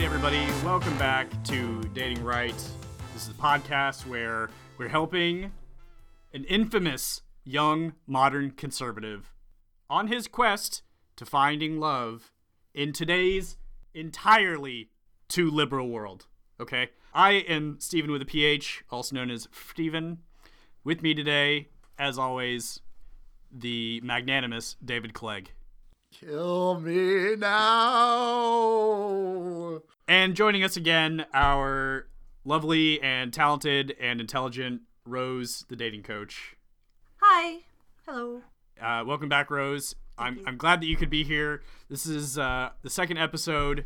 Right, everybody, welcome back to Dating Right. This is a podcast where we're helping an infamous young modern conservative on his quest to finding love in today's entirely too liberal world. Okay? I am Stephen with a PH, also known as Steven. With me today, as always, the magnanimous David Clegg. Kill me now. And joining us again, our lovely and talented and intelligent Rose, the dating coach. Hi. Hello. Uh, welcome back, Rose. I'm, I'm glad that you could be here. This is uh, the second episode.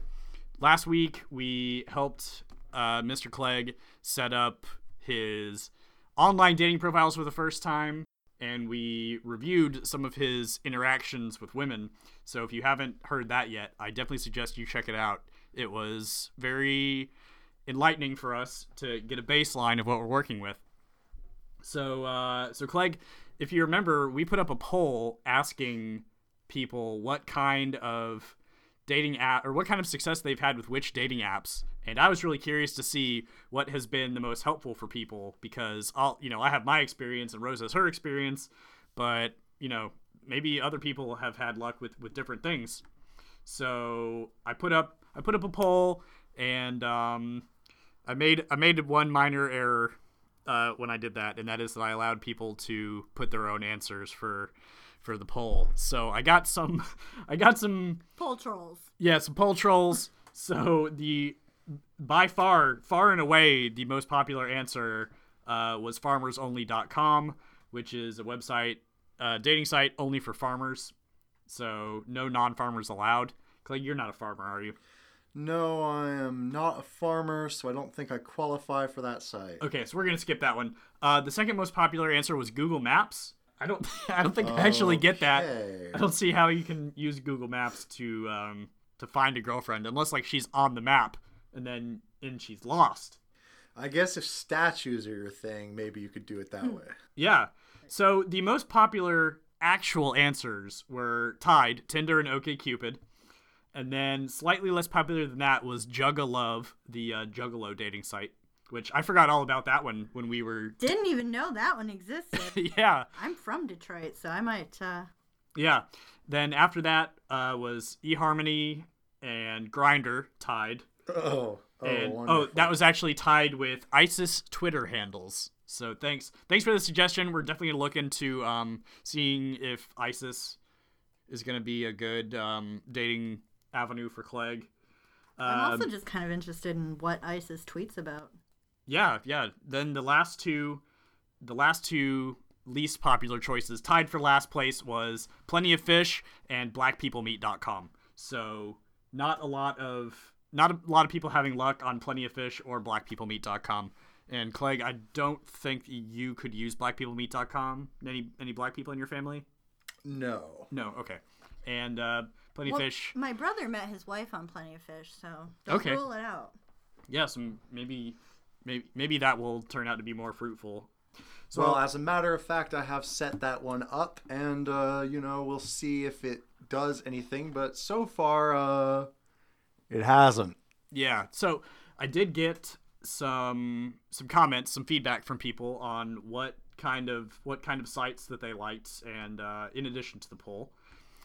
Last week, we helped uh, Mr. Clegg set up his online dating profiles for the first time, and we reviewed some of his interactions with women. So if you haven't heard that yet, I definitely suggest you check it out. It was very enlightening for us to get a baseline of what we're working with. So, uh, so Clegg, if you remember, we put up a poll asking people what kind of dating app or what kind of success they've had with which dating apps and i was really curious to see what has been the most helpful for people because i'll you know i have my experience and rose has her experience but you know maybe other people have had luck with with different things so i put up i put up a poll and um i made i made one minor error uh, when I did that, and that is that I allowed people to put their own answers for for the poll. So I got some, I got some, Poll trolls. yeah, some poll trolls. So the by far, far and away, the most popular answer uh, was farmersonly.com, which is a website, uh, dating site only for farmers. So no non-farmers allowed. Clay, you're not a farmer, are you? No, I am not a farmer, so I don't think I qualify for that site. Okay, so we're gonna skip that one. Uh, the second most popular answer was Google Maps. I don't, I don't think I actually get that. I don't see how you can use Google Maps to um, to find a girlfriend unless like she's on the map and then and she's lost. I guess if statues are your thing, maybe you could do it that way. Yeah. So the most popular actual answers were tied Tinder and OkCupid, and then slightly less popular than that was Juggalove, the uh, Juggalo dating site, which I forgot all about that one when we were. Didn't even know that one existed. yeah. I'm from Detroit, so I might. uh Yeah. Then after that uh, was eHarmony and Grindr tied. Oh, oh, and oh, that was actually tied with ISIS Twitter handles. So thanks, thanks for the suggestion. We're definitely gonna look into um, seeing if ISIS is gonna be a good um, dating avenue for Clegg. I'm also Um, just kind of interested in what ISIS tweets about. yeah, yeah. Then the last two, the last two least popular choices tied for last place was Plenty of Fish and BlackPeopleMeet.com. So not a lot of not a lot of people having luck on Plenty of Fish or BlackPeopleMeet.com. And Clegg, I don't think you could use BlackPeopleMeet.com. Any any black people in your family? no. No. Okay. And uh, Plenty of Fish. My brother met his wife on Plenty of Fish, so don't Okay. rule it out. Yeah. So maybe maybe maybe that will turn out to be more fruitful. So Well, as a matter of fact, I have set that one up, and uh, you know we'll see if it does anything. But so far, uh, it hasn't. Yeah. So I did get some some comments, some feedback from people on what kind of what kind of sites that they liked, and uh, in addition to the poll.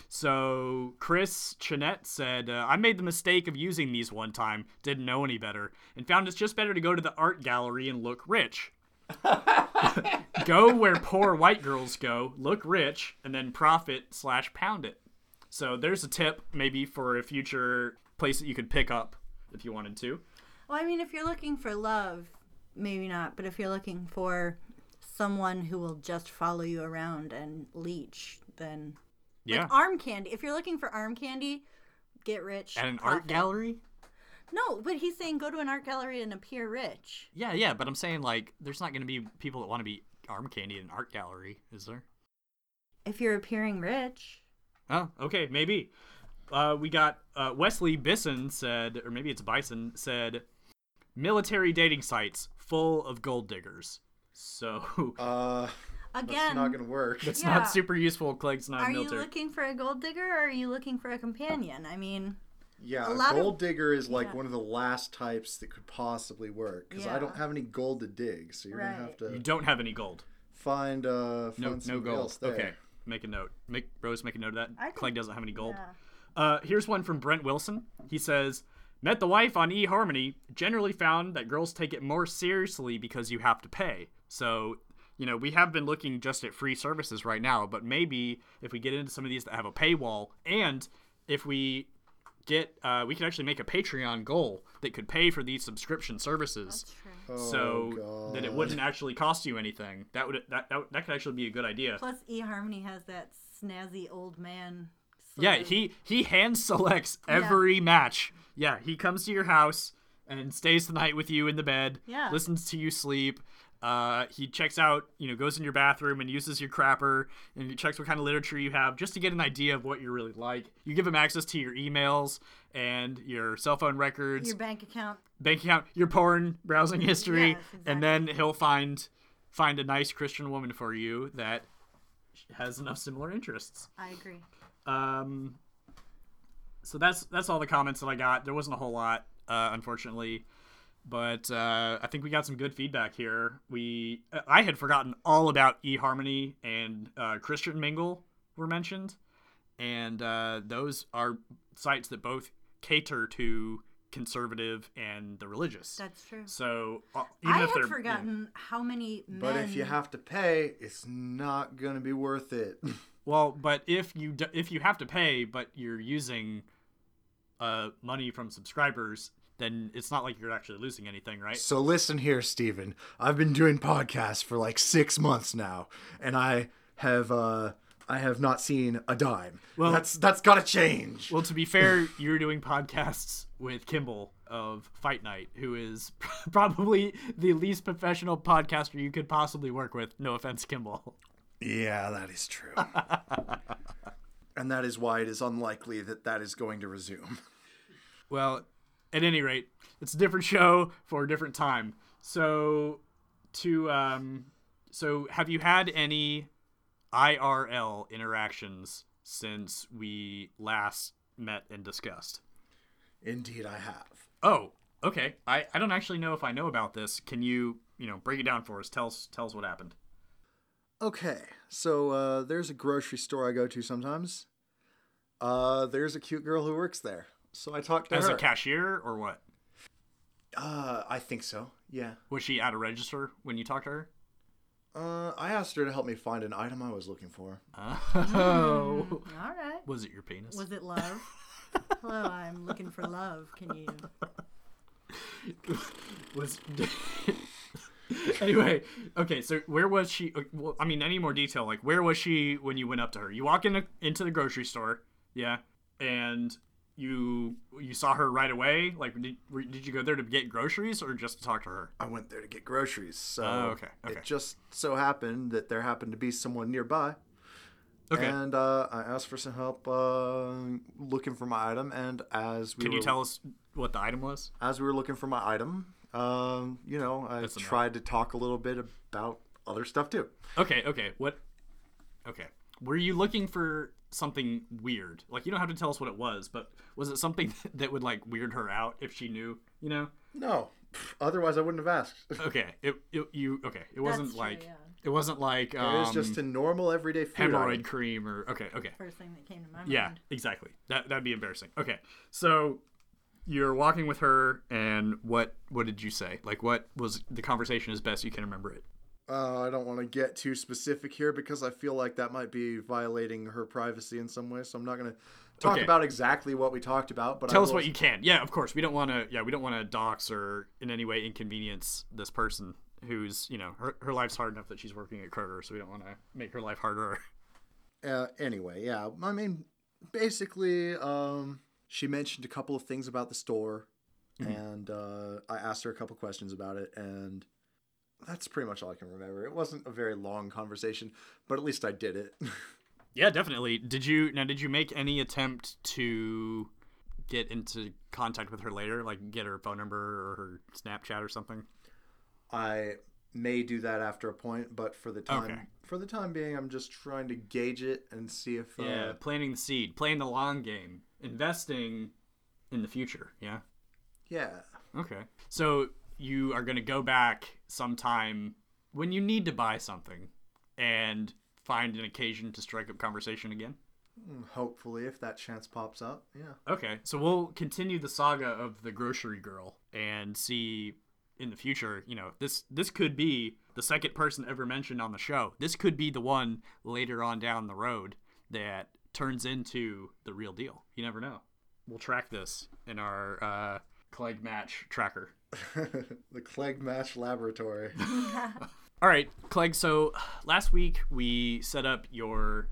So Chris Chinette said, uh, "I made the mistake of using these one time, didn't know any better, and found it's just better to go to the art gallery and look rich." go where poor white girls go, look rich, and then profit slash pound it. So there's a tip maybe for a future place that you could pick up if you wanted to. Well, I mean, if you're looking for love, maybe not. But if you're looking for someone who will just follow you around and leech, then Yeah. like arm candy. If you're looking for arm candy, get rich At an art gallery? No, but he's saying go to an art gallery and appear rich. Yeah, yeah, but I'm saying like there's not going to be people that want to be arm candy in an art gallery, is there? If you're appearing rich, Oh, okay, maybe. Uh, we got uh, Wesley Bisson said, or maybe it's Bison said, military dating sites full of gold diggers. So Uh, that's not gonna work. that's Yeah. not super useful. Clegg's not military. are you looking for a gold digger or are you looking for a companion? I mean, Yeah, A a lot of- gold digger is like yeah. one of the last types that could possibly work because I don't have any gold to dig, so you're gonna have to You don't have any gold. find uh find No, no gold. else there. Okay, make a note. Make Rose make a note of that. I can- Clegg doesn't have any gold. Yeah. Uh, here's one from Brent Wilson. He says, "Met the wife on eHarmony. Generally found that girls take it more seriously because you have to pay. So." You know, we have been looking just at free services right now, but maybe if we get into some of these that have a paywall, and if we get, uh, we can actually make a Patreon goal that could pay for these subscription services True. so Oh, that it wouldn't actually cost you anything. That would that, that, that could actually be a good idea. Plus, eHarmony has that snazzy old man. Yeah, of- he he hand selects every match. Yeah, he comes to your house and stays the night with you in the bed. Yeah. listens to you sleep. Uh, he checks out, you know, goes in your bathroom and uses your crapper, and he checks what kind of literature you have, just to get an idea of what you're really like. You give him access to your emails and your cell phone records, your bank account. bank account, your porn browsing history, Yes, and then he'll find find a nice Christian woman for you that has enough similar interests. I agree. Um, so that's that's all the comments that I got. There wasn't a whole lot, uh, unfortunately, but uh, I think we got some good feedback here. We I had forgotten all about eHarmony and uh, Christian Mingle were mentioned, and uh, those are sites that both cater to conservative and the religious. That's true. so uh, even I if they're had forgotten how many men. But if you have to pay, it's not gonna be worth it. Well, but if you d- if you have to pay, but you're using uh, money from subscribers, then it's not like you're actually losing anything, right? so listen here, Steven. I've been doing podcasts for like six months now, and I have uh I have not seen a dime. Well- that's that's gotta change. Well, to be fair, you're doing podcasts with Kimball of Fight Night, who is probably the least professional podcaster you could possibly work with. No offense, Kimball. Yeah, that is true. and that is why it is unlikely that that is going to resume. Well, at any rate, it's a different show for a different time. So, to um, so have you had any IRL interactions since we last met and discussed? Indeed, I have. Oh, okay. I, I don't actually know if I know about this. Can you you know break it down for us? Tell us tell us what happened. Okay, so uh, there's a grocery store I go to sometimes. Uh, there's a cute girl who works there, so I talked to her. As her. a cashier or what? uh, I think so. Yeah. Was she at a register when you talked to her? Uh, I asked her to help me find an item I was looking for. Oh, All right. was it your penis? Was it love? Hello, I'm looking for love. Can you? was anyway okay so where was she uh, well, i mean any more detail like where was she when you went up to her? You walk in the, into the grocery store yeah and you you saw her right away? Like did, were- did you go there to get groceries or just to talk to her? I went there to get groceries, so Oh, okay, okay. it just so happened that there happened to be someone nearby. okay. And uh, I asked for some help uh, looking for my item, and as we can were, you tell us what the item was? As we were looking for my item, um, you know, I That's enough. tried to talk a little bit about other stuff too. okay okay what okay were you looking for something weird like you don't have to tell us what it was but was it something that would like weird her out if she knew you know No, otherwise I wouldn't have asked. okay it, it you okay it wasn't That's true, like yeah. it wasn't like um, it was just a normal everyday food. hemorrhoid item. cream or okay okay First thing that came to my yeah mind. exactly that that'd be embarrassing okay so you're walking with her and what what did you say like what was the conversation as best you can remember it Uh, I don't want to get too specific here because I feel like that might be violating her privacy in some way. So I'm not going to talk Okay. about exactly what we talked about. But tell us what you can yeah of course we don't want to yeah we don't want to dox or in any way inconvenience this person who's you know her, her life's hard enough that she's working at kroger so we don't want to make her life harder Uh, anyway, yeah. I mean, basically, um, she mentioned a couple of things about the store, and uh, I asked her a couple questions about it, and that's pretty much all I can remember. It wasn't a very long conversation, but at least I did it. yeah definitely did you now did you make any attempt to get into contact with her later like get her phone number or her snapchat or something I may do that after a point, but for the time Okay. for the time being, I'm just trying to gauge it and see if uh, Yeah, planting the seed, playing the long game, investing in the future. Yeah. Yeah. Okay. So you are going to go back sometime when you need to buy something and find an occasion to strike up conversation again. Mm, hopefully, if that chance pops up. Yeah. Okay. So we'll continue the saga of the grocery girl and see in the future, you know, this this could be the second person ever mentioned on the show. This could be the one later on down the road that turns into the real deal. You never know. We'll track this in our uh, Clegg match tracker. the Clegg Match Laboratory. All right, Clegg. So last week we set up your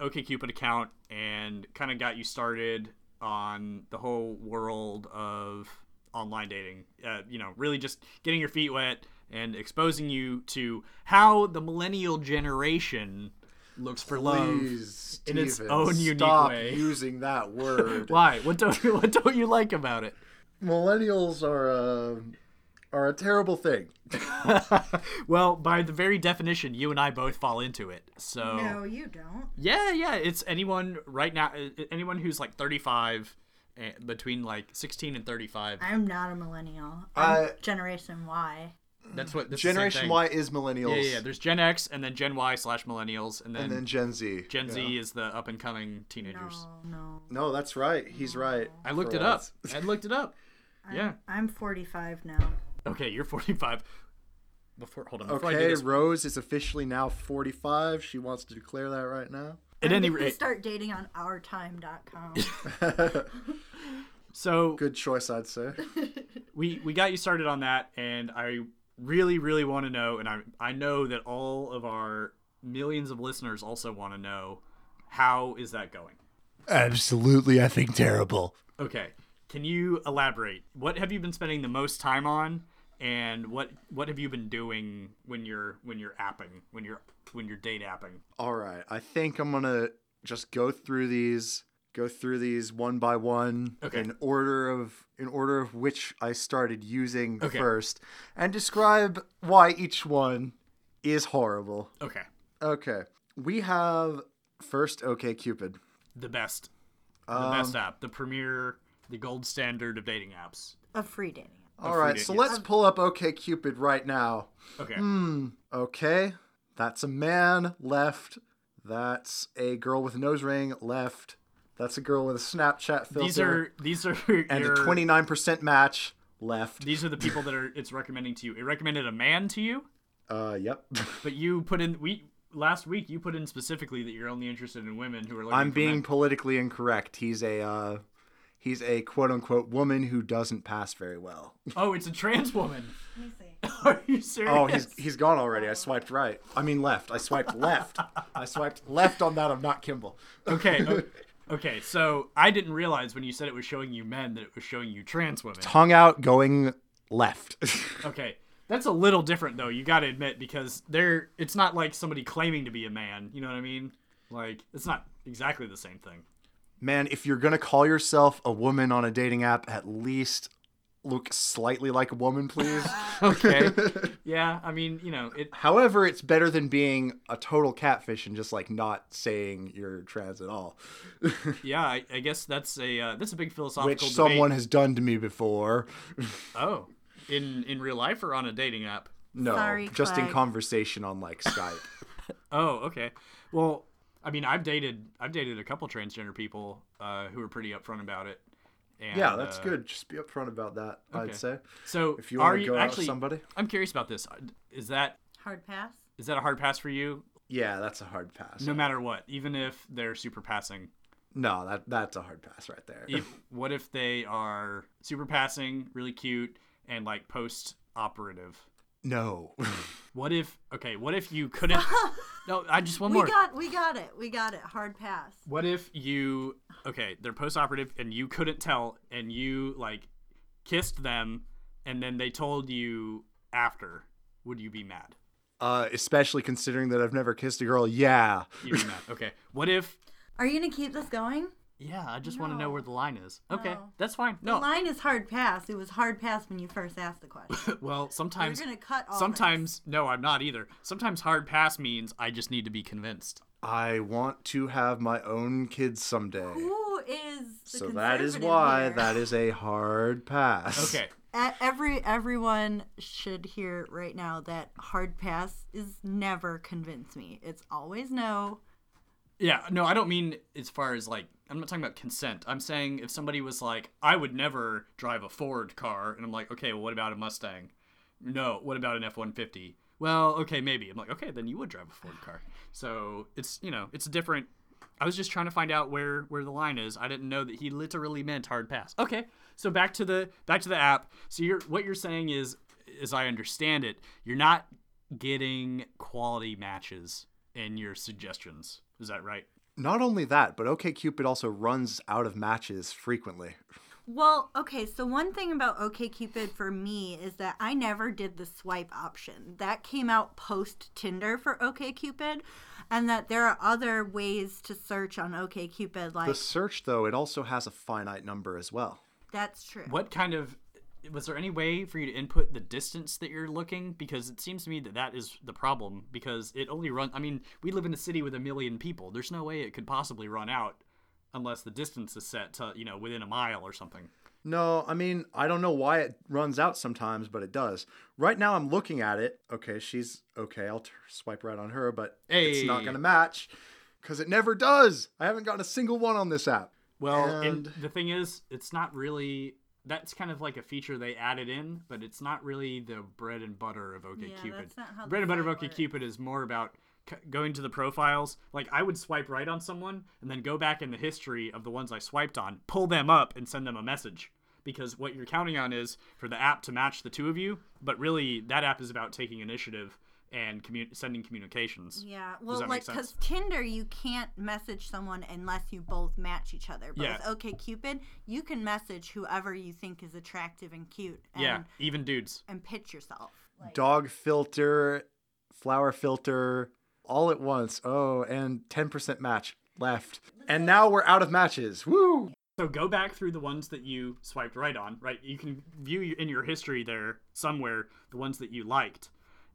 OkCupid account and kind of got you started on the whole world of online dating. Uh, you know, really just getting your feet wet and exposing you to how the millennial generation looks for love Please, in its own unique stop way. using that word. Why? What don't you, what don't you like about it? Millennials are a, are a terrible thing. well, by the very definition, you and I both fall into it. So No, you don't. Yeah, yeah. It's anyone right now, uh, anyone who's like 35, eh, between like 16 and 35. I'm not a millennial. I'm I- Generation Y. That's what this is the Generation. Y is millennials. Yeah, yeah, yeah. There's Gen X and then Gen Y slash millennials, and then, and then Gen Z. Gen Z Yeah. is the up and coming teenagers. No, no. No, that's right. He's right. I looked For it up. I looked it up. Yeah. I'm 45 now. Okay, you're 45. Before, hold on. Before Okay, this, Rose is officially now 45. She wants to declare that right now. at any rate, start dating on ourtime.com. so Good choice, I'd say. we we got you started on that and i really really want to know and i i know that all of our millions of listeners also want to know how is that going? Absolutely, I think terrible. okay can you elaborate? What have you been spending the most time on and what what have you been doing when you're when you're apping when you're when you're date apping? All right, I think I'm gonna just go through these, go through these one by one Okay. in order of in order of which I started using Okay. first, and describe why each one is horrible. okay Okay, we have first. Okay, Cupid. the best the Um, best app the premier the gold standard of dating apps of free dating. All right, so let's pull up OK Cupid right now. okay Hmm. Okay, that's a man left. That's a girl with a nose ring left. That's a girl with a Snapchat filter. these are these are and your, a 29% match left. These are the people that are it's recommending to you. It recommended a man to you, Uh, yep. but you put in we last week you put in specifically that you're only interested in women who are looking I'm for being men. politically incorrect. He's a uh, he's a quote unquote woman who doesn't pass very well. Oh, it's a trans woman. Let me see. Are you serious? Oh, he's he's gone already. I swiped right. I mean left. I swiped left. I swiped left on that I'm not Kimball. okay. Okay, so I didn't realize when you said it was showing you men that it was showing you trans women. Tongue out, going left. Okay. That's a little different though, you got to admit because they're it's not like somebody claiming to be a man, you know what I mean? Like it's not exactly the same thing. Man, if you're gonna call yourself a woman on a dating app, at least look slightly like a woman, please. Okay. yeah, I mean, you know, it However, it's better than being a total catfish and just like not saying you're trans at all, yeah, I, I guess that's a uh, that's a big which philosophical debate. Which someone has done to me before. Oh, in in real life or on a dating app? No, Sorry, just in conversation on like Skype. Oh, okay. Well, I mean, I've dated I've dated a couple transgender people uh, who were pretty upfront about it. And, yeah, that's uh, good. Just be upfront about that. okay. I'd say So, if you are want to you go out actually? with somebody. I'm curious about this. Is that Hard pass? is that a hard pass for you? Yeah, that's a hard pass. No matter what, even if they're super passing. No, that that's a hard pass right there. If, what if they are super passing, really cute, and like post operative? No. What if? Okay, what if you couldn't? no, I just one We more. We got we got it. We got it. Hard pass. What if you okay, they're post operative and you couldn't tell and you like kissed them and then they told you after, would you be mad? uh, especially considering that I've never kissed a girl. Yeah. You'd be mad. Okay. What if Are you gonna keep this going? Yeah, I just want to know No. where the line is. Okay, No. that's fine. The No. line is hard pass. It was hard pass when you first asked the question. well, sometimes You're gonna cut all sometimes no, I'm not either. Sometimes hard pass means I just need to be convinced. I want to have my own kids someday. Who is the So that is conservative why here. that is a hard pass. Okay. Every everyone should hear right now that hard pass is never convince me. It's always no. Yeah, no, I don't mean as far as like I'm not talking about consent. I'm saying if somebody was like, I would never drive a Ford car, and I'm like, okay, well, what about a Mustang? No, what about an F-150? Well, okay, maybe. I'm like, okay, then you would drive a Ford car. So it's you know, it's different. I was just trying to find out where where the line is. I didn't know that he literally meant hard pass. Okay, so back to the back to the app. So you're what you're saying is, as I understand it, you're not getting quality matches in your suggestions. Is that right? Not only that, but OKCupid also runs out of matches frequently. Well, okay, so one thing about OkCupid for me is that I never did the swipe option. That came out post Tinder for OkCupid, and that there are other ways to search on OkCupid like The search, though, it also has a finite number as well. that's true. What kind of was there any way for you to input the distance that you're looking? Because it seems to me that that is the problem. Because it only run. I mean, we live in a city with a million people. There's no way it could possibly run out unless the distance is set to you know within a mile or something. No, I mean, I don't know why it runs out sometimes, but it does. Right now, I'm looking at it. Okay, she's okay. I'll t- swipe right on her, but it's not going to match because it never does. I haven't gotten a single one on this app. Well, And- and the thing is, it's not really. That's kind of like a feature they added in, but it's not really the bread and butter of OkCupid. that's not how bread and butter of site OkCupid is more about c- going to the profiles. Like I would swipe right on someone and then go back in the history of the ones I swiped on, pull them up, and send them a message. Because what you're counting on is for the app to match the two of you, but really that app is about taking initiative and commu- sending communications. Yeah, well, like because Tinder, you can't message someone unless you both match each other. But Yeah. with OkCupid, you can message whoever you think is attractive and cute. And, Yeah, even dudes. and pitch yourself. Like, Dog filter, flower filter, all at once. Oh, and 10% match left. And now we're out of matches. Woo! So go back through the ones that you swiped right on, right? You can view in your history there somewhere the ones that you liked,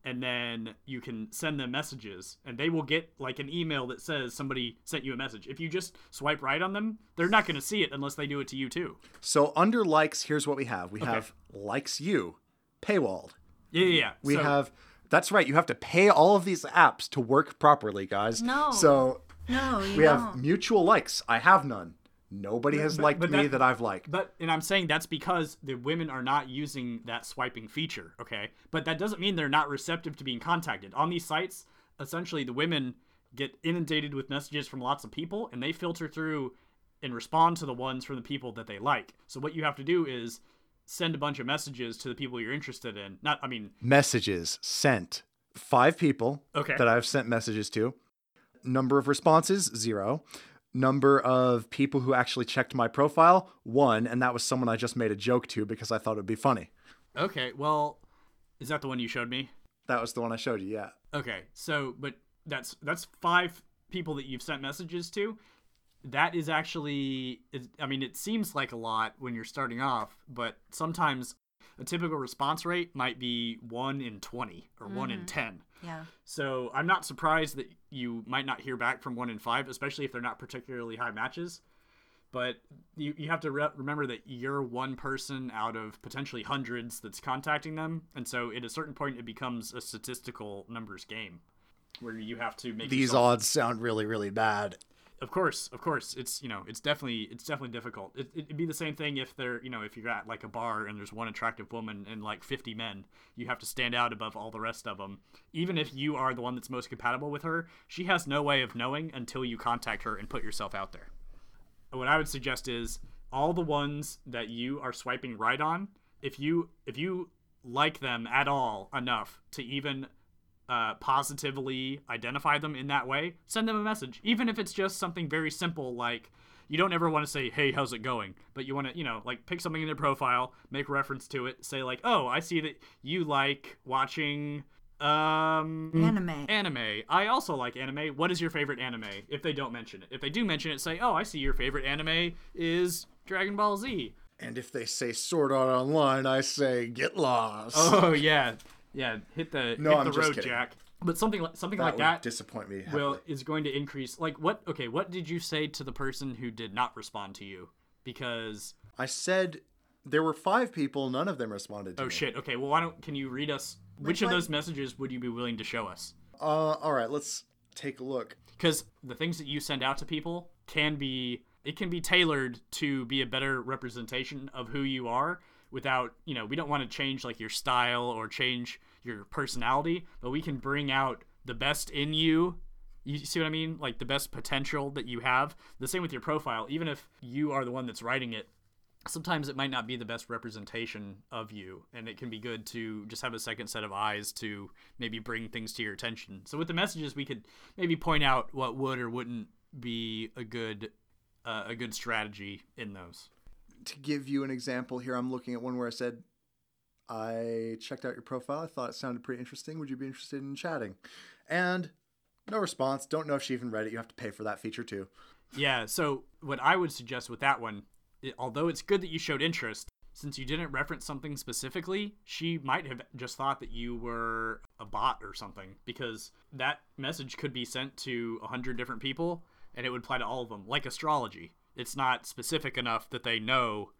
and then you can send them messages, and they will get like an email that says somebody sent you a message. If you just swipe right on them, they're not going to see it unless they do it to you too. So under likes, here's what we have. We have likes you, paywalled. Yeah, yeah. yeah. We So- have that's right, you have to pay all of these apps to work properly, guys. No. So no, you we don't. have mutual likes. I have none. Nobody has but- liked but me that- that I've liked. But and I'm saying that's because the women are not using that swiping feature, okay? But that doesn't mean they're not receptive to being contacted. On these sites, essentially the women get inundated with messages from lots of people and they filter through and respond to the ones from the people that they like. So what you have to do is send a bunch of messages to the people you're interested in. Not I mean, Messages sent. Five people Okay. that I've sent messages to. Number of responses, zero. Number of people who actually checked my profile, one, and that was someone I just made a joke to because I thought it would be funny. okay, well, is that the one you showed me? That was the one I showed you, yeah. Okay, so but that's that's five people that you've sent messages to. That is actually, I mean, it seems like a lot when you're starting off, but sometimes a typical response rate might be one in twenty or one in mm-hmm. ten. Yeah. So I'm not surprised that you might not hear back from one in five, especially if they're not particularly high matches. But you, you have to re- remember that you're one person out of potentially hundreds that's contacting them. And so at a certain point, it becomes a statistical numbers game where you have to make These yourself- odds sound really, really bad. Of course, of course, it's you know, it's definitely it's definitely difficult. It, it'd be the same thing if they're you know if you're at like a bar and there's one attractive woman and like 50 men, you have to stand out above all the rest of them. Even if you are the one that's most compatible with her, she has no way of knowing until you contact her and put yourself out there. What I would suggest is all the ones that you are swiping right on, if you if you like them at all enough to even uh, positively identify them in that way, send them a message. Even if it's just something very simple like you don't ever want to say, "Hey, how's it going?" But you want to, you know, like pick something in their profile, make reference to it, say like, "Oh, I see that you like watching um Anime. anime. I also like anime. What is your favorite anime? If they don't mention it. If they do mention it, say, "Oh, I see your favorite anime is Dragon Ball Z." And if they say Sword Art Online, I say get lost. Oh yeah, yeah. Hit the No, hit I'm the just road, kidding. Jack. but something like something That like that disappoint me. Heavily. will is going to increase. Like what? Okay, what did you say to the person who did not respond to you? Because I said there were five people. None of them responded to oh me. shit. Okay, well why don't can you read us which of those messages would you be willing to show us? Uh, all right, let's take a look. because the things that you send out to people can be it can be tailored to be a better representation of who you are without you know we don't want to change like your style or change your personality but we can bring out the best in you. You see what i mean? Like the best potential that you have. The same with your profile. Even if you are the one that's writing it sometimes it might not be the best representation of you and it can be good to just have a second set of eyes to maybe bring things to your attention. So with the messages we could maybe point out what would or wouldn't be a good uh, a good strategy in those To give you an example here, I'm looking at one where I said, I checked out your profile. I thought it sounded pretty interesting. Would you be interested in chatting? And no response. Don't know if she even read it. You have to pay for that feature too. yeah so what i would suggest with that one it, although it's good that you showed interest since you didn't reference something specifically she might have just thought that you were a bot or something because that message could be sent to 100 different people and it would apply to all of them like astrology it's not specific enough that they know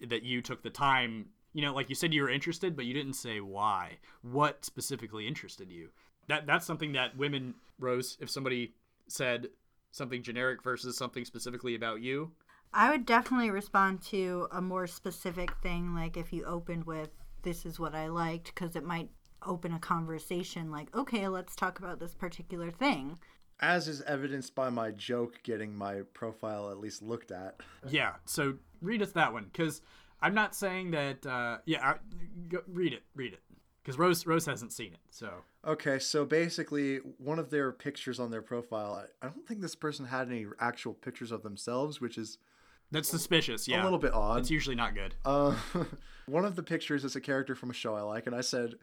that you took the time you know like you said you were interested but you didn't say why. What specifically interested you? That that's something that women rose if somebody said something generic versus something specifically about you? I would definitely respond to a more specific thing, like if you opened with, This is what I liked, because it might open a conversation like, Okay, let's talk about this particular thing. As is evidenced by my joke getting my profile at least looked at. yeah so read us that one because i'm not saying that uh yeah I, go, read it read it because rose rose hasn't seen it so Okay, so basically, one of their pictures on their profile, I, I don't think this person had any actual pictures of themselves, which is that's suspicious yeah a little bit odd. it's usually not good Uh, one of the pictures is a character from a show I like, and I said,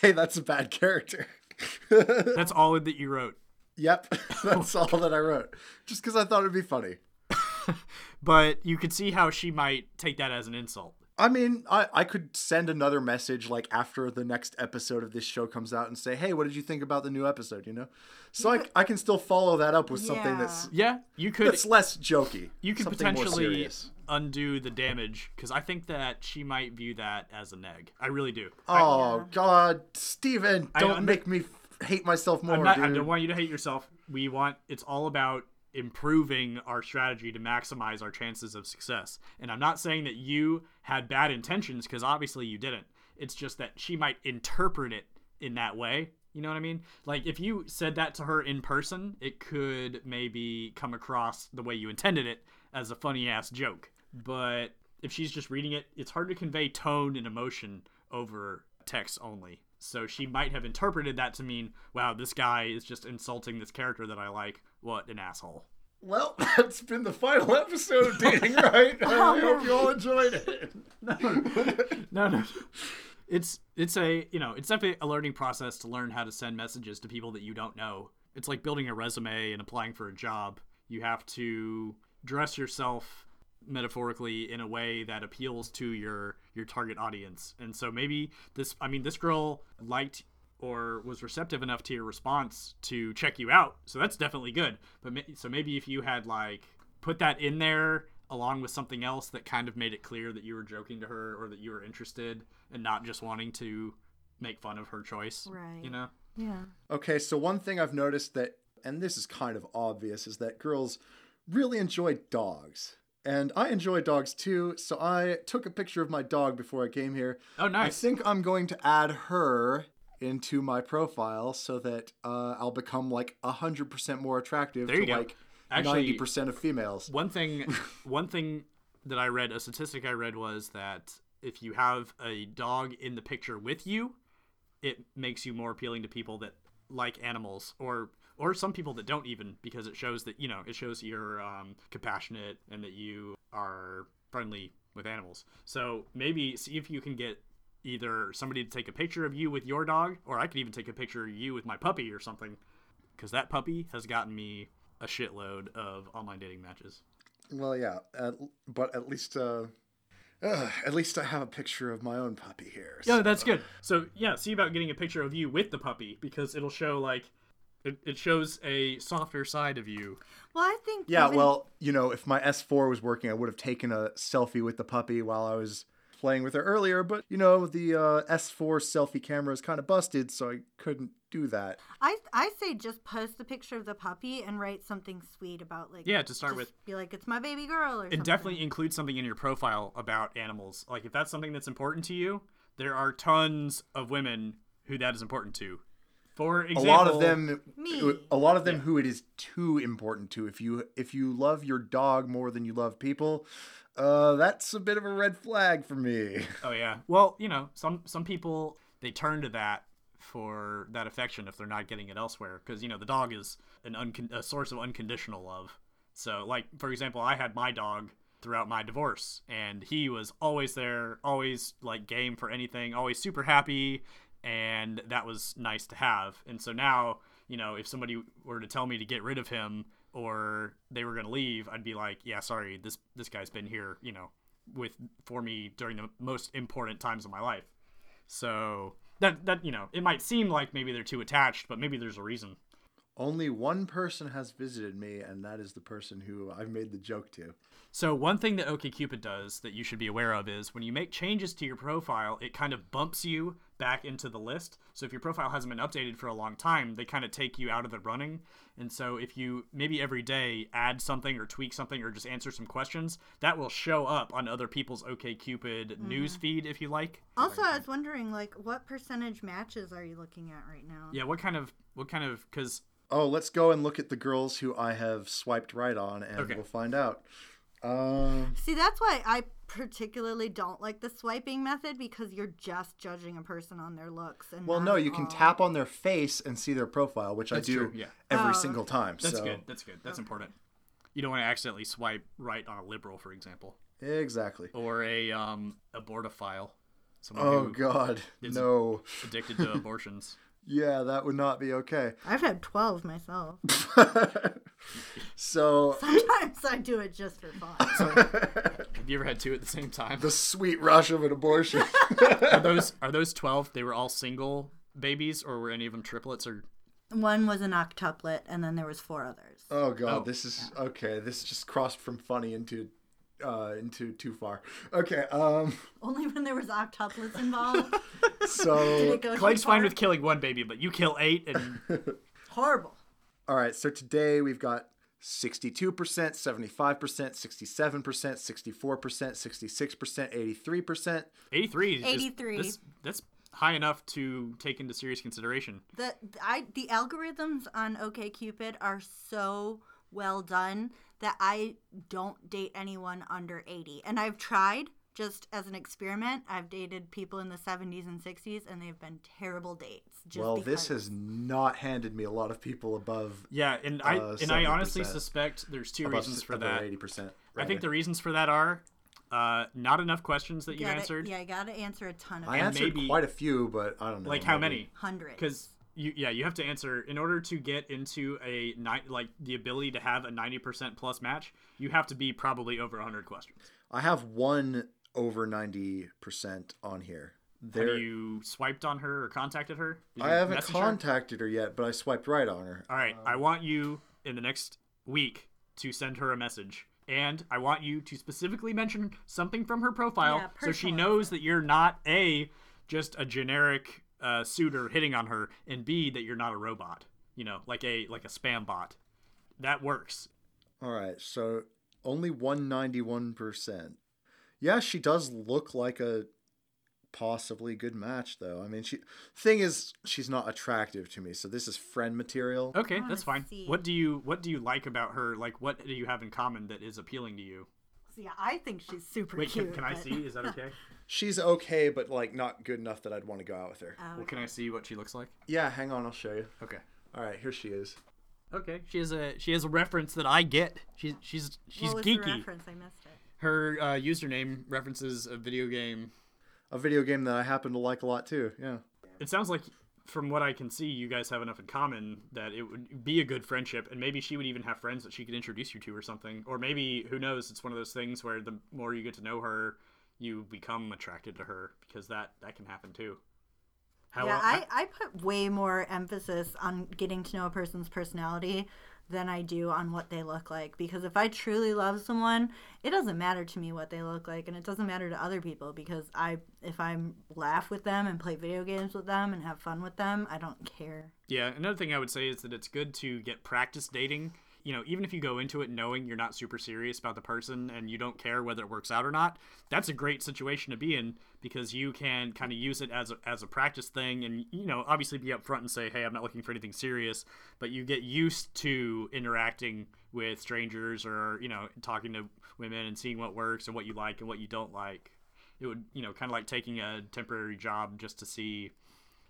"Hey, that's a bad character." that's all that you wrote yep, that's oh, all that I wrote, just because I thought it'd be funny. but you could see how she might take that as an insult I mean, I, I could send another message like after the next episode of this show comes out and say, "Hey, what did you think about the new episode?" You know, so I, I can still follow that up with something Yeah. that's yeah you could that's less jokey. you could potentially undo the damage because I think that she might view that as a neg. I really do. Oh God, Steven, don't under- make me f- hate myself more, not, I don't want you to hate yourself. We want it's all about improving our strategy to maximize our chances of success. And I'm not saying that you had bad intentions because obviously you didn't. It's just that she might interpret it in that way. You know what I mean? Like if you said that to her in person, it could maybe come across the way you intended it as a funny ass joke. But if she's just reading it, it's hard to convey tone and emotion over text only. So she might have interpreted that to mean, wow, this guy is just insulting this character that I like. What an asshole. Well, that's been the final episode of Dating Right. I oh, hope you all enjoyed it. No, no. It's it's a you know it's definitely a learning process to learn how to send messages to people that you don't know. It's like building a resume and applying for a job. You have to dress yourself metaphorically in a way that appeals to your your target audience. And so maybe this I mean this girl liked or was receptive enough to your response to check you out. So that's definitely good. But ma- so maybe if you had like put that in there along with something else that kind of made it clear that you were joking to her or that you were interested and not just wanting to make fun of her choice. Right. You know? Yeah. Okay, so one thing I've noticed that, and this is kind of obvious, is that girls really enjoy dogs. And I enjoy dogs too, so I took a picture of my dog before I came here. Oh, nice. I think I'm going to add her into my profile so that uh, I'll become like 100% more attractive to go. like Actually, 90% of females. one thing one thing that I read, a statistic I read was that if you have a dog in the picture with you, it makes you more appealing to people that like animals or or some people that don't even because it shows that you know it shows you're um, compassionate and that you are friendly with animals so maybe see if you can get either somebody to take a picture of you with your dog or i could even take a picture of you with my puppy or something because that puppy has gotten me a shitload of online dating matches Well, yeah, at, but at least uh, Ugh, at least I have a picture of my own puppy here. Yeah, so- that's good. So yeah, see about getting a picture of you with the puppy because it'll show like it, it shows a softer side of you. Well, I think. Yeah, even- well, you know, if my S4 was working, I would have taken a selfie with the puppy while I was playing with her earlier, but you know, the uh, S4 selfie camera is kind of busted, so I couldn't do that. I I say just post the picture of the puppy and write something sweet about like. Yeah, to start just with. Be like, it's my baby girl, or And something. definitely include something in your profile about animals. Like if that's something that's important to you, there are tons of women who that is important to. For A example, lot of them Me. a lot of them who it is too important to. If you if you love your dog more than you love people, uh that's a bit of a red flag for me. Oh yeah. Well, you know, some some people they turn to that for that affection if they're not getting it elsewhere because you know the dog is an uncon- a source of unconditional love. So, like for example, I had my dog throughout my divorce, and he was always there, always like game for anything, always super happy, and that was nice to have. And so now, you know, if somebody were to tell me to get rid of him or they were going to leave, I'd be like, yeah, sorry, this this guy's been here, you know, with for me during the most important times of my life. So that that you know, it might seem like maybe they're too attached, but maybe there's a reason. Only one person has visited me, and that is the person who I've made the joke to. So one thing that OkCupid does that you should be aware of is when you make changes to your profile, it kind of bumps you back into the list. So if your profile hasn't been updated for a long time, they kind of take you out of the running. And so if you maybe every day add something or tweak something or just answer some questions, that will show up on other people's OkCupid mm-hmm. news feed if you like. Also, I was wondering, like, what percentage matches are you looking at right now? Yeah, what kind of what kind of cuz Oh, let's go and look at the girls who I have swiped right on, and Okay. we'll find out. Um, See, that's why I particularly don't like the swiping method because you're just judging a person on their looks. And well, no, you can all- tap on their face and see their profile, which That's I do true, yeah. every Oh, single time. That's so. good. That's good. That's important. You don't want to accidentally swipe right on a liberal, for example, Exactly. or a um abortophile, someone Oh who God, no. addicted to abortions. Yeah, that would not be okay. I've had 12 myself. so Sometimes I do it just for fun. Have you ever had two at the same time? the sweet rush of an abortion. Are those are those twelve? They were all single babies, or were any of them triplets? Or One was an octuplet, and then there was four others. oh God, Oh. this is okay. This just crossed from funny into uh into too far. Okay, um, Only when there was octuplets involved. So it Clegg's fine with killing one baby, but you kill eight, and Horrible. all right, so today we've got. 62%, 75%, 67%, 64%, 66%, 83%. eighty-three. is- 83. That's, that's high enough to take into serious consideration. The I the algorithms on OkCupid are so well done that I don't date anyone under 80. And I've tried just as an experiment. I've dated people in the 70s and 60s and they've been terrible dates. Just Well, this has not handed me a lot of people above Yeah, and I Uh, and I honestly suspect there's two above, reasons for that. 80%. I think the reasons for that are uh, not enough questions that you gotta, answered. Yeah, I got to answer a ton of I and answered maybe- quite a few, but I don't know. Like how maybe- many? hundreds. Because you yeah you have to answer in order to get into a ni- like the ability to have a ninety percent plus match. You have to be probably over hundred questions. I have one over 90% on here. There, Have you swiped on her or contacted her? Did I haven't message her? contacted her yet, but I swiped right on her. All right, I want you in the next week to send her a message. And I want you to specifically mention something from her profile Yeah, so she knows that you're not A, just a generic uh, suitor hitting on her, and B, that you're not a robot. You know, like a like a spam bot. That works. All right, so only 191%. Yeah, she does look like a possibly good match though. I mean, she thing is she's not attractive to me. So this is friend material. Okay, that's fine. see. What do you what do you like about her? Like what do you have in common that is appealing to you? So, yeah, I think she's super Wait, cute. can, can I but- see? Is that okay? She's okay, but like not good enough that I'd want to go out with her. Oh, well, can I see what she looks like? Yeah, hang on, I'll show you. Okay. All right, here she is. Okay. She has a she has a reference that I get. She's she's she's what was the geeky. reference? I missed it. Her uh, username references a video game. A video game that I happen to like a lot too. Yeah. It sounds like, from what I can see, you guys have enough in common that it would be a good friendship, and maybe she would even have friends that she could introduce you to or something. Or maybe who knows? It's one of those things where the more you get to know her, you become attracted to her because that that can happen too. How yeah, I, I put way more emphasis on getting to know a person's personality than I do on what they look like. Because if I truly love someone, it doesn't matter to me what they look like, and it doesn't matter to other people. Because I, if I laugh with them and play video games with them and have fun with them, I don't care. Yeah, another thing I would say is that it's good to get practice dating. You know, even if you go into it knowing you're not super serious about the person and you don't care whether it works out or not, that's a great situation to be in because you can kind of use it as a, as a practice thing and, you know, obviously be upfront and say, hey, I'm not looking for anything serious, but you get used to interacting with strangers or, you know, talking to women and seeing what works and what you like and what you don't like. It would, you know, kind of like taking a temporary job just to see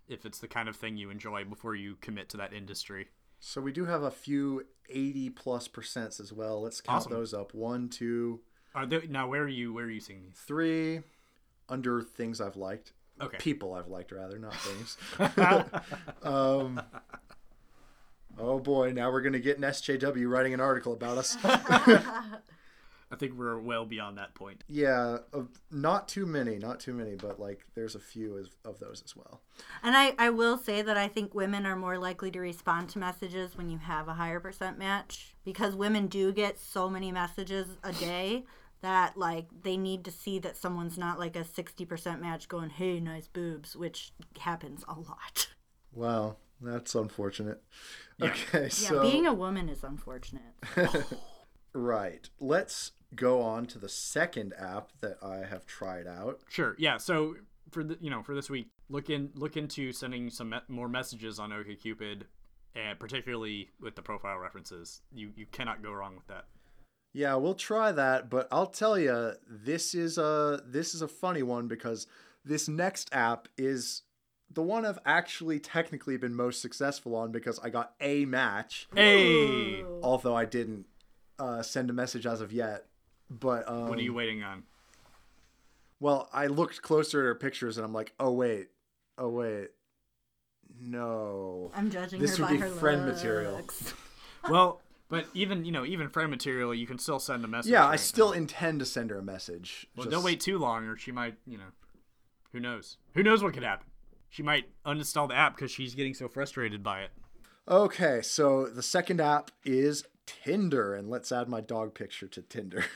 if it's the kind of thing you enjoy before you commit to that industry. So we do have a few 80 plus percents as well. Let's count Awesome. those up. One, two, Are there, now, where are you? Where are you seeing these? three under things I've liked. Okay. People I've liked, rather, not things. um, oh boy, now we're going to get an SJW writing an article about us. I think we're well beyond that point. yeah, uh, not too many, not too many, but like there's a few of, of those as well. And I, I will say that I think women are more likely to respond to messages when you have a higher percent match because women do get so many messages a day that like they need to see that someone's not like a 60% match going, hey, nice boobs, which happens a lot. Wow, that's unfortunate. Yeah. Okay, Yeah, so being a woman is unfortunate. right, let's go on to the second app that I have tried out. Sure. Yeah. So for the you know for this week, look in look into sending some me- more messages on OkCupid, and particularly with the profile references. You you cannot go wrong with that. Yeah, we'll try that, but I'll tell you, this is a this is a funny one because this next app is the one I've actually technically been most successful on because I got a match, Hey, although I didn't uh, send a message as of yet. But um, what are you waiting on? Well, I looked closer at her pictures and I'm like, oh wait, oh wait, no. I'm judging This her would by be her friend material. Well, but even you know even friend material, you can still send a message. Yeah, I right? still intend to send her a message. Well, Just- don't wait too long, or she might you know, who knows? Who knows what could happen? She might uninstall the app because she's getting so frustrated by it. Okay, so the second app is Tinder, and let's add my dog picture to Tinder.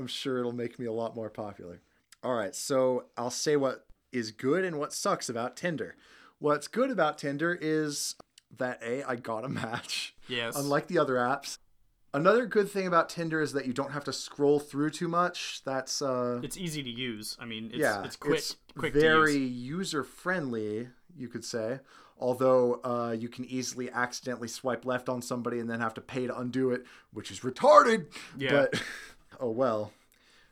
I'm sure it'll make me a lot more popular. All right, so I'll say what is good and what sucks about Tinder. What's good about Tinder is that A, I got a match, Yes. unlike the other apps. Another good thing about Tinder is that you don't have to scroll through too much. That's uh it's easy to use. I mean, it's, yeah, it's quick, it's quick very user friendly, you could say. Although uh, you can easily accidentally swipe left on somebody and then have to pay to undo it, which is retarded. Yeah. But oh well.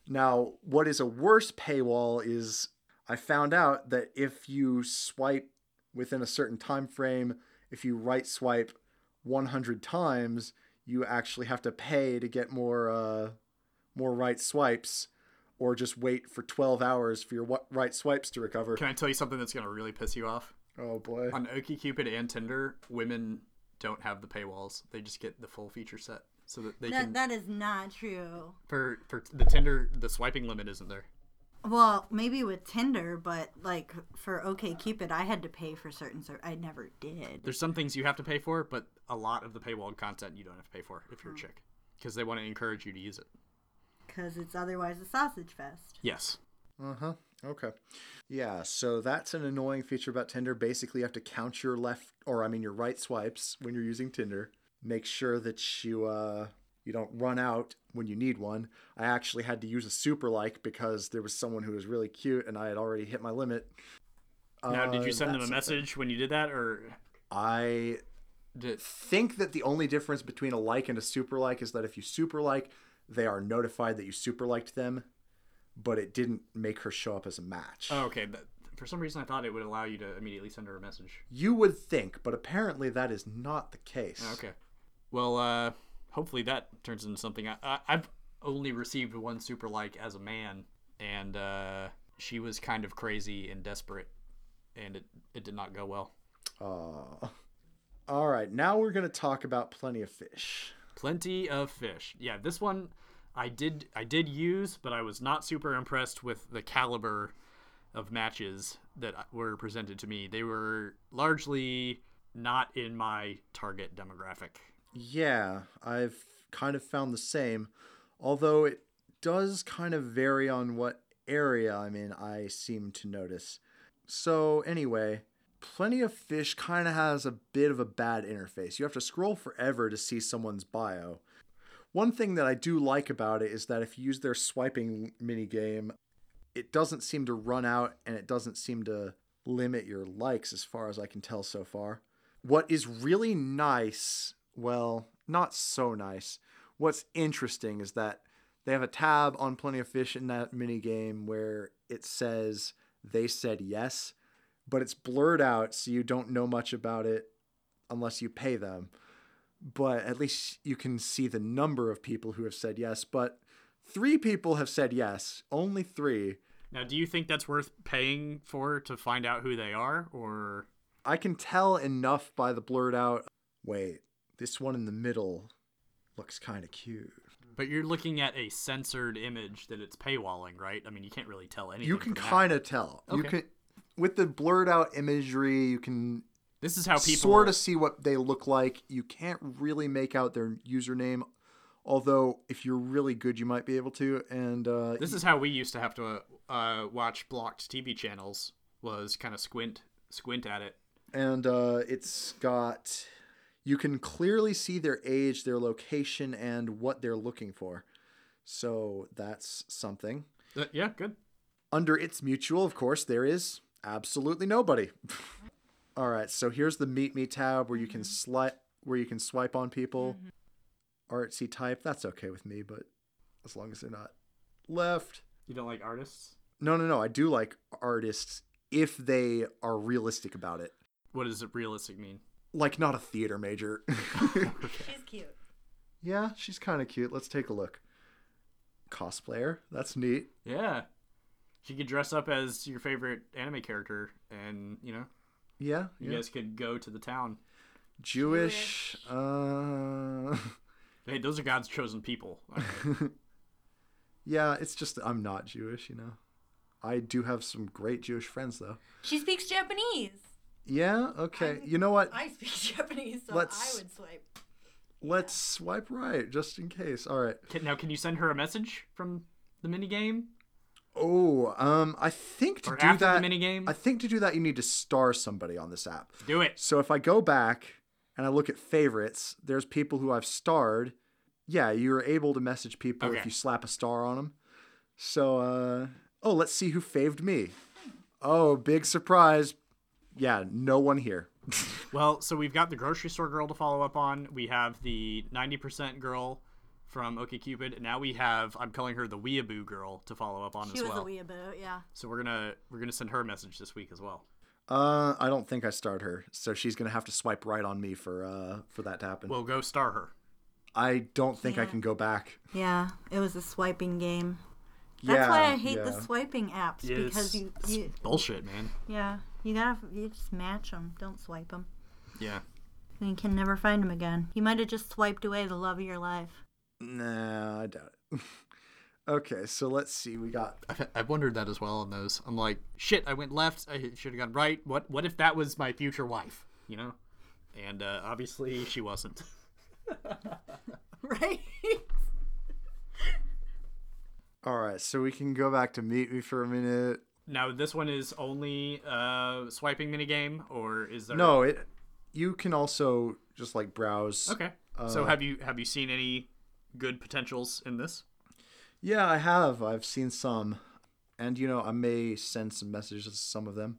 Now, what is a worse paywall is I found out that if you swipe within a certain time frame, if you right swipe 100 times, you actually have to pay to get more uh, more right swipes or just wait for 12 hours for your right swipes to recover. Can I tell you something that's gonna really piss you off? Oh boy. On OkCupid and Tinder, women don't have the paywalls. They just get the full feature set, so that they can. That, that is not true. for for the Tinder, the swiping limit isn't there. Well, maybe with Tinder, but like for OKCupid, I had to pay for certain. Ser- I never did. There's some things you have to pay for, but a lot of the paywall content you don't have to pay for if you're a chick, because they want to encourage you to use it. because it's otherwise a sausage fest. Yes. Uh huh. Okay. Yeah, so that's an annoying feature about Tinder. Basically, you have to count your left, or I mean your right swipes when you're using Tinder. Make sure that you uh, you don't run out when you need one. I actually had to use a super like because there was someone who was really cute, and I had already hit my limit. Now, did Uh, you send them a that's something. message when you did that, or I did? think that the only difference between a like and a super like is that if you super like, they are notified that you super liked them, but it didn't make her show up as a match. Oh, okay. But for some reason, I thought it would allow you to immediately send her a message. You would think, but apparently that is not the case. Okay. Well, uh, hopefully that turns into something. I, I, I've only received one super like as a man, and uh, she was kind of crazy and desperate, and it, it did not go well. Aw. All right, now we're going to talk about Plenty of Fish. Plenty of fish. Yeah, this one I did I did use, but I was not super impressed with the caliber of matches that were presented to me. They were largely not in my target demographic. Yeah, I've kind of found the same, although it does kind of vary on what area I'm in, I seem to notice. So, anyway, Plenty of Fish kind of has a bit of a bad interface. You have to scroll forever to see someone's bio. One thing that I do like about it is that if you use their swiping mini game, it doesn't seem to run out and it doesn't seem to limit your likes as far as I can tell so far. What is really nice, well, not so nice. What's interesting is that they have a tab on Plenty of Fish in that mini game where it says they said yes, but it's blurred out so you don't know much about it unless you pay them. But at least you can see the number of people who have said yes. But three people have said yes, only three. Now, do you think that's worth paying for to find out who they are, or I can tell enough by the blurred out. Wait, this one in the middle looks kind of cute. But you're looking at a censored image that it's paywalling, right? I mean, you can't really tell anything. You can kind of tell. You Okay. can with the blurred out imagery, you can This is how people sort of see what they look like. You can't really make out their username, although if you're really good, you might be able to. And uh, This is how we used to have to uh, watch blocked TV channels. Was kind of squint squint at it. and uh, it's got you can clearly see their age, their location, and what they're looking for. So that's something. Uh, yeah, good. Under its mutual, of course, there is absolutely nobody. All right, so here's the meet me tab where you can sli- where you can swipe on people. Artsy type, that's okay with me, but as long as they're not left. You don't like artists? No, no, no. I do like artists if they are realistic about it. What does it realistic mean? Like not a theater major. She's cute. yeah, she's kind of cute. Let's take a look. Cosplayer, that's neat. Yeah. She could dress up as your favorite anime character and, you know, Yeah, you yeah. guys could go to the town. Jewish. Uh, Hey, those are God's chosen people. yeah, it's just I'm not Jewish, you know. I do have some great Jewish friends though. She speaks Japanese. Yeah, okay. You know what? I speak Japanese, so Let's- I would swipe. Let's swipe right just in case. All right. Can, now, can you send her a message from the minigame? Oh, um I think to Or do after that the minigame? I think to do that you need to star somebody on this app. Do it. So if I go back and I look at favorites, there's people who I've starred. Yeah, you're able to message people Okay. if you slap a star on them. So, uh, oh, let's see who faved me. Oh, big surprise. Yeah, no one here. Well, so we've got the grocery store girl to follow up on. We have the 90% girl from OkCupid, and now we have I'm calling her the Weeaboo girl to follow up on She as was well. a weeaboo, yeah. So we're gonna we're gonna send her a message this week as well. Uh, I don't think I starred her, so she's gonna have to swipe right on me for uh for that to happen. We'll go star her. I don't think I can go back. Yeah, it was a swiping game. That's why I hate the swiping apps Yeah, because it's- you, it's you, bullshit, man. yeah, you gotta you just match them. Don't swipe them. Yeah. You can never find them again. You might have just swiped away the love of your life. Nah, I doubt it. okay, so let's see. We got I've, I've wondered that as well on those. I'm like, shit, I went left. I should have gone right. What what if that was my future wife? You know? And uh, obviously she wasn't. Right? all right. So we can go back to meet me for a minute. Now this one is only uh, swiping minigame, or is there? No, it. You can also just like browse. Okay. so have you have you seen any good potentials in this? Yeah, I have. I've seen some, and you know, I may send some messages to some of them.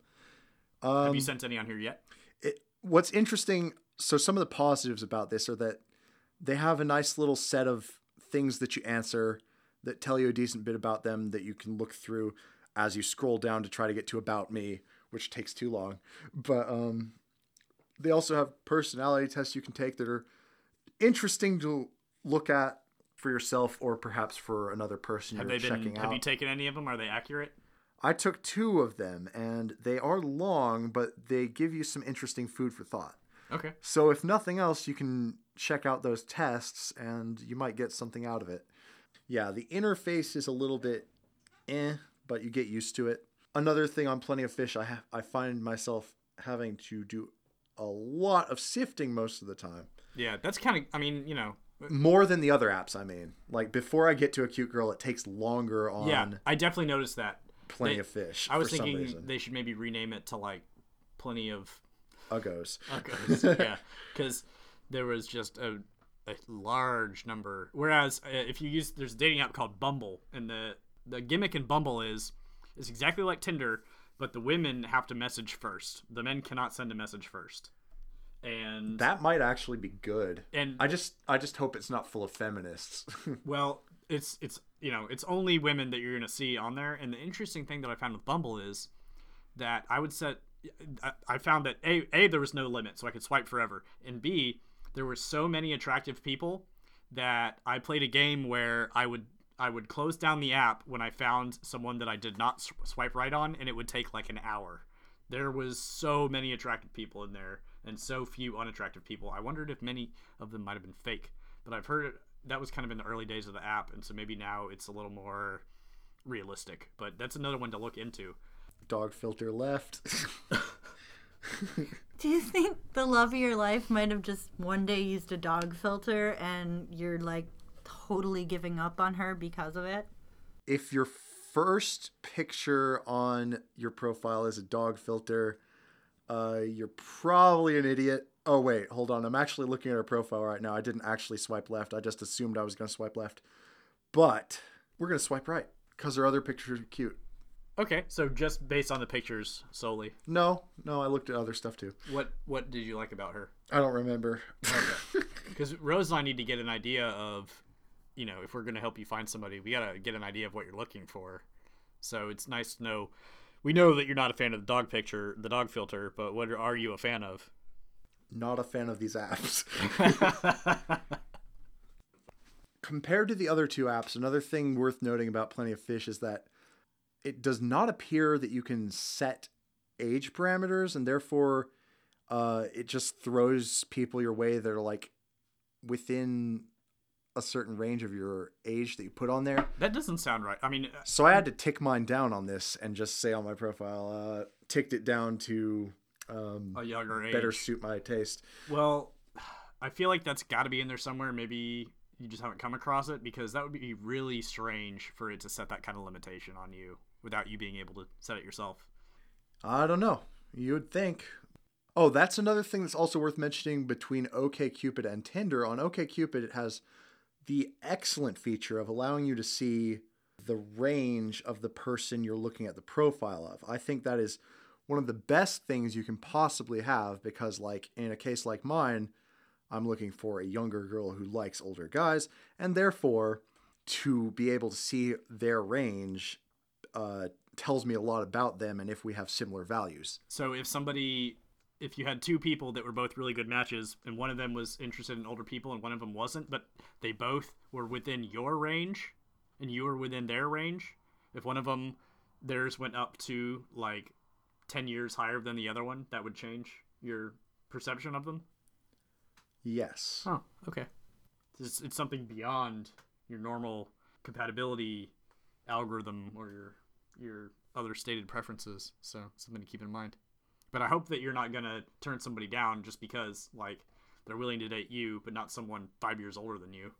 Um, have you sent any on here yet? it, what's interesting so some of the positives about this are that they have a nice little set of things that you answer that tell you a decent bit about them that you can look through as you scroll down to try to get to about me which takes too long but um they also have personality tests you can take that are interesting to look at for yourself or perhaps for another person Have you're they been? checking Have you taken any of them? Are they accurate? I took two of them, and they are long, but they give you some interesting food for thought. Okay. So, if nothing else, you can check out those tests, and you might get something out of it. yeah, the interface is a little bit eh, but you get used to it. Another thing on Plenty of Fish, I have I find myself having to do a lot of sifting most of the time. Yeah, that's kind of. I mean, you know. More than the other apps, I mean. Like before I get to a cute girl, it takes longer on Yeah, I definitely noticed that. Plenty They- of Fish. I was thinking they should maybe rename it to like plenty of Uggos. Uggos. yeah, because there was just a, a large number. Whereas uh, if you use there's a dating app called Bumble, and the the gimmick in Bumble is is exactly like Tinder, but the women have to message first. The men cannot send a message first. And That might actually be good. and I just I just hope it's not full of feminists. Well, it's it's you know it's only women that you're gonna see on there. And the interesting thing that I found with Bumble is that I would set. I- I found that a a there was no limit, so I could swipe forever, and b there were so many attractive people that I played a game where I would I would close down the app when I found someone that I did not s- swipe right on, and it would take like an hour. There was so many attractive people in there, and so few unattractive people. I wondered if many of them might have been fake, but I've heard that was kind of in the early days of the app, and so maybe now it's a little more realistic. But that's another one to look into. Dog filter left. Do you think the love of your life might have just one day used a dog filter and you're like totally giving up on her because of it? if your first picture on your profile is a dog filter, uh, you're probably an idiot. Oh wait, hold on. I'm actually looking at her profile right now. I didn't actually swipe left. I just assumed I was going to swipe left. But we're going to swipe right because her other pictures are cute. Okay, so just based on the pictures solely, No, no, I looked at other stuff too. what what did you like about her? I don't remember. Okay, because Rose and I need to get an idea of, you know, if we're going to help you find somebody, we got to get an idea of what you're looking for. So it's nice to know. We know that you're not a fan of the dog picture, the dog filter, but what are you a fan of? Not a fan of these apps. Compared to the other two apps, another thing worth noting about Plenty of Fish is that it does not appear that you can set age parameters, and therefore uh, it just throws people your way that are like within a certain range of your age that you put on there. that doesn't sound right. I mean, uh, So I had to tick mine down on this and just say on my profile, uh, ticked it down to um, a younger age. better suit my taste. Well, I feel like that's got to be in there somewhere. Maybe you just haven't come across it because that would be really strange for it to set that kind of limitation on you without you being able to set it yourself. I don't know. You would think. Oh, that's another thing that's also worth mentioning between OKCupid and Tinder. On OKCupid, it has the excellent feature of allowing you to see the range of the person you're looking at the profile of. I think that is one of the best things you can possibly have because, like, in a case like mine, I'm looking for a younger girl who likes older guys, and therefore, to be able to see their range uh, tells me a lot about them and if we have similar values. So if somebody, if you had two people that were both really good matches, and one of them was interested in older people and one of them wasn't, but they both were within your range, and you were within their range, if one of them theirs went up to like ten years higher than the other one, that would change your perception of them. Yes. Oh, okay. It's, it's something beyond your normal compatibility algorithm or your your other stated preferences. So something to keep in mind. But I hope that you're not gonna turn somebody down just because like they're willing to date you, but not someone five years older than you.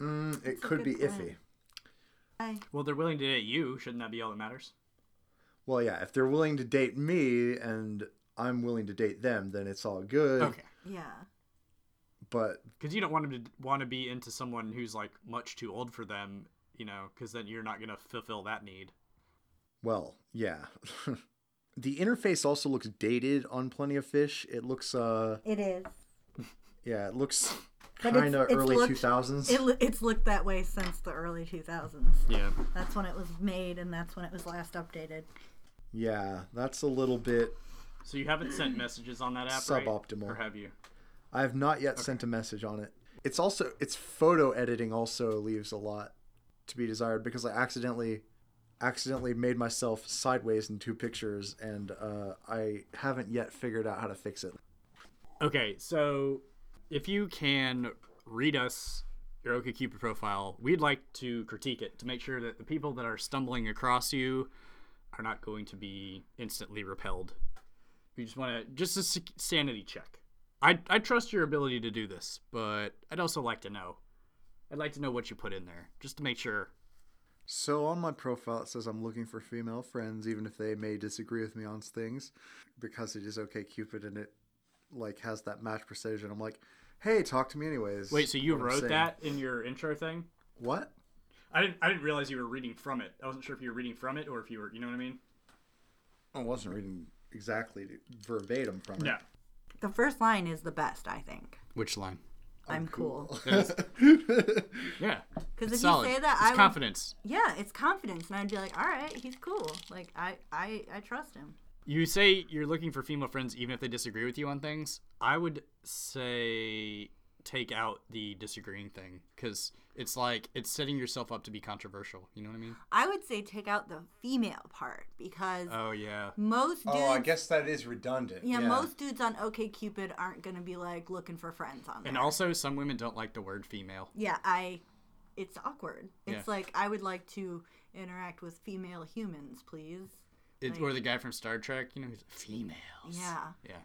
Mm, it That's could be good iffy. point. Well, they're willing to date you. Shouldn't that be all that matters? Well, yeah, if they're willing to date me and I'm willing to date them, then it's all good. Okay. yeah. But Because you don't want them to want to be into someone who's like much too old for them, you know, because then you're not gonna fulfill that need. well, yeah. the interface also looks dated on Plenty of Fish. It looks uh It is. yeah, it looks kind of early looked- 2000s. It, it's looked that way since the early 2000s. Yeah. That's when it was made, and that's when it was last updated. yeah, that's a little bit So you haven't sent messages on that app, right? Suboptimal. or have you? I have not yet sent a message on it. It's also its photo editing also leaves a lot to be desired because I accidentally accidentally made myself sideways in two pictures and uh, I haven't yet figured out how to fix it. Okay, so if you can read us your OkCupid profile, we'd like to critique it to make sure that the people that are stumbling across you are not going to be instantly repelled. We just want to just a sanity check. I I trust your ability to do this, but I'd also like to know. I'd like to know what you put in there just to make sure. So on my profile, it says I'm looking for female friends, even if they may disagree with me on things, because it is OkCupid and it like has that match precision. I'm like, hey, talk to me anyways. Wait, so you what wrote that in your intro thing? What? I didn't I didn't realize you were reading from it. I wasn't sure if you were reading from it or if you were, you know what I mean? I wasn't reading exactly verbatim from it. No. The first line is the best, I think. Which line? I'm cool. Yeah. Because if Solid. you say that, it's I would, confidence. yeah, it's confidence, and I'd be like, all right, he's cool. Like I, I, I trust him. You say you're looking for female friends even if they disagree with you on things. I would say take out the disagreeing thing because it's like it's setting yourself up to be controversial. You know what I mean? I would say take out the female part because Oh yeah. most dudes, Oh, I guess that is redundant. yeah, most dudes on OkCupid aren't gonna be like looking for friends on there. And also, some women don't like the word female. yeah, I, it's awkward. It's Yeah. like I would like to interact with female humans, please. It, or the guy from Star Trek, you know, he's females. Yeah. Yeah.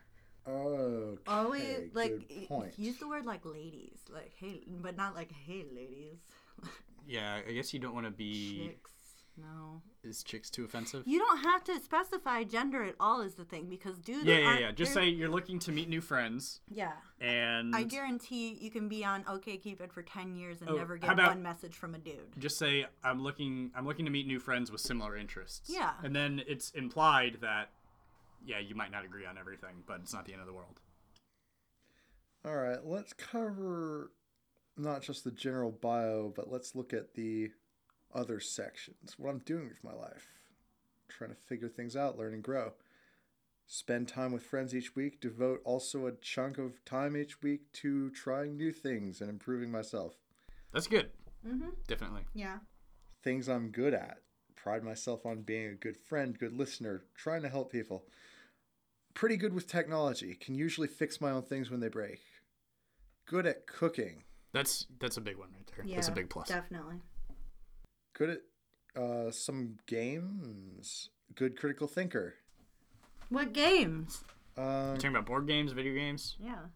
Okay. Always like good point. use the word like ladies, like hey, but not like hey ladies, Yeah, I guess you don't want to be. chicks. No, Is chicks too offensive? you don't have to specify gender at all. Is the thing because dudes. Yeah, yeah, yeah. Just say you're looking to meet new friends, yeah. and I guarantee you can be on OK OkCupid for ten years and Oh, never get about- one message from a dude. just say I'm looking. I'm looking to meet new friends with similar interests. Yeah. and then it's implied that, yeah, you might not agree on everything, but it's not the end of the world. All right, let's cover not just the general bio, but let's look at the other sections. What I'm doing with my life. Trying to figure things out, learn and grow. Spend time with friends each week, devote also a chunk of time each week to trying new things and improving myself. That's good. Mm-hmm. Definitely. Yeah. Things I'm good at. Pride myself on being a good friend, good listener, trying to help people. Pretty good with technology, can usually fix my own things when they break. Good at cooking. That's that's a big one right there. Yeah. That's a big plus. Definitely. good at uh, some games. Good critical thinker. What games? Um, Talking about board games, video games. Yeah.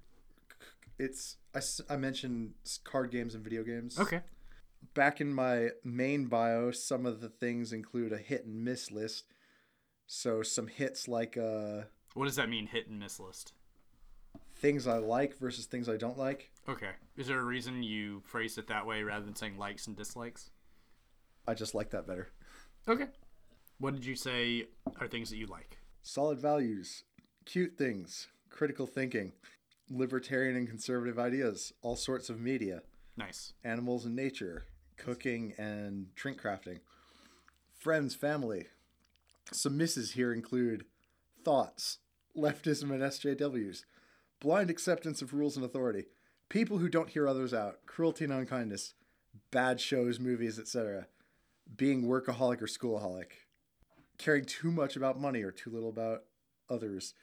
it's I, I mentioned card games and video games. Okay. Back in my main bio, some of the things include a hit and miss list. So some hits like uh, What does that mean? Hit and miss list. things I like versus things I don't like. Okay. Is there a reason you phrased it that way rather than saying likes and dislikes? I just like that better. Okay. What did you say are things that you like? Solid values, cute things, critical thinking, libertarian and conservative ideas, all sorts of media. Nice. animals and nature, cooking and drink crafting, friends, family. Some misses here include thoughts, leftism and SJWs, blind acceptance of rules and authority, people who don't hear others out, cruelty and unkindness, bad shows, movies, etc., being workaholic or schoolaholic, caring too much about money or too little about others,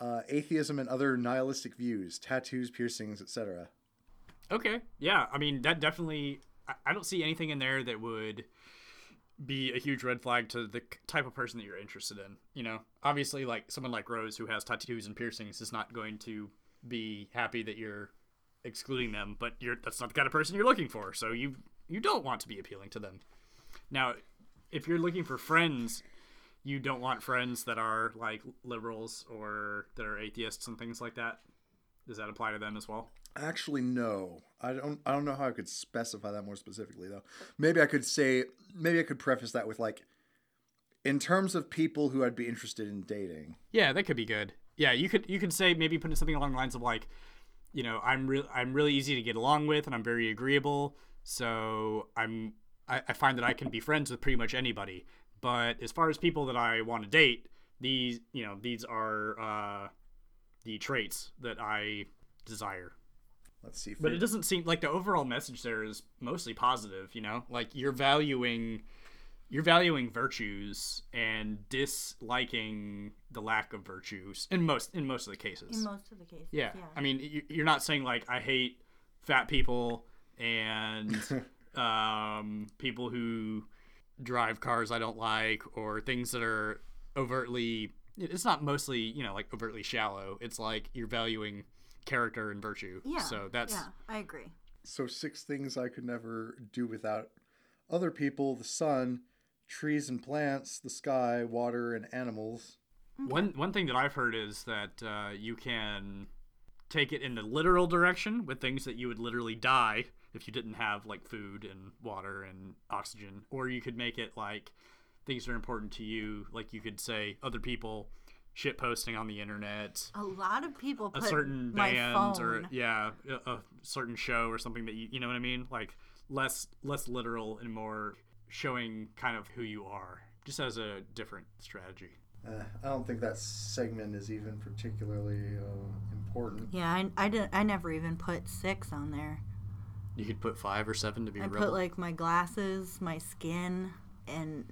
uh, atheism and other nihilistic views, tattoos, piercings, etc. Okay. Yeah. I mean, that definitely. I, I don't see anything in there that would be a huge red flag to the type of person that you're interested in. You know, obviously, like someone like Rose who has tattoos and piercings is not going to be happy that you're excluding them. But you're that's not the kind of person you're looking for. So you you don't want to be appealing to them. Now, if you're looking for friends, you don't want friends that are like liberals or that are atheists and things like that. Does that apply to them as well? Actually, no. I don't. I don't know how I could specify that more specifically, though. Maybe I could say. Maybe I could preface that with like, in terms of people who I'd be interested in dating. Yeah, that could be good. Yeah, you could you could say maybe put something along the lines of like, you know, I'm real I'm really easy to get along with and I'm very agreeable. So I'm I, I find that I can be friends with pretty much anybody. But as far as people that I want to date, these you know these are uh, the traits that I desire. Let's see. But it doesn't seem like the overall message there is mostly positive. You know, like you're valuing you're valuing virtues and disliking the lack of virtues in most in most of the cases. In most of the cases. yeah. Yeah. I mean, you- you're not saying like I hate fat people and um, people who drive cars I don't like or things that are overtly it's not mostly you know like overtly shallow it's like you're valuing character and virtue Yeah. so that's yeah, I agree. So six things I could never do without other people: the sun, trees and plants, the sky, water, and animals. one one thing that i've heard is that uh, you can take it in the literal direction with things that you would literally die if you didn't have like food and water and oxygen or you could make it like things are important to you like you could say other people shit posting on the internet A lot of people a put certain my band phone. or yeah a, a certain show or something that you you know what i mean like less less literal and more showing kind of who you are just as a different strategy Uh, I don't think that segment is even particularly uh, important. Yeah, I, I, did, I never even put six on there. you could put five or seven to be I a put like my glasses, my skin, and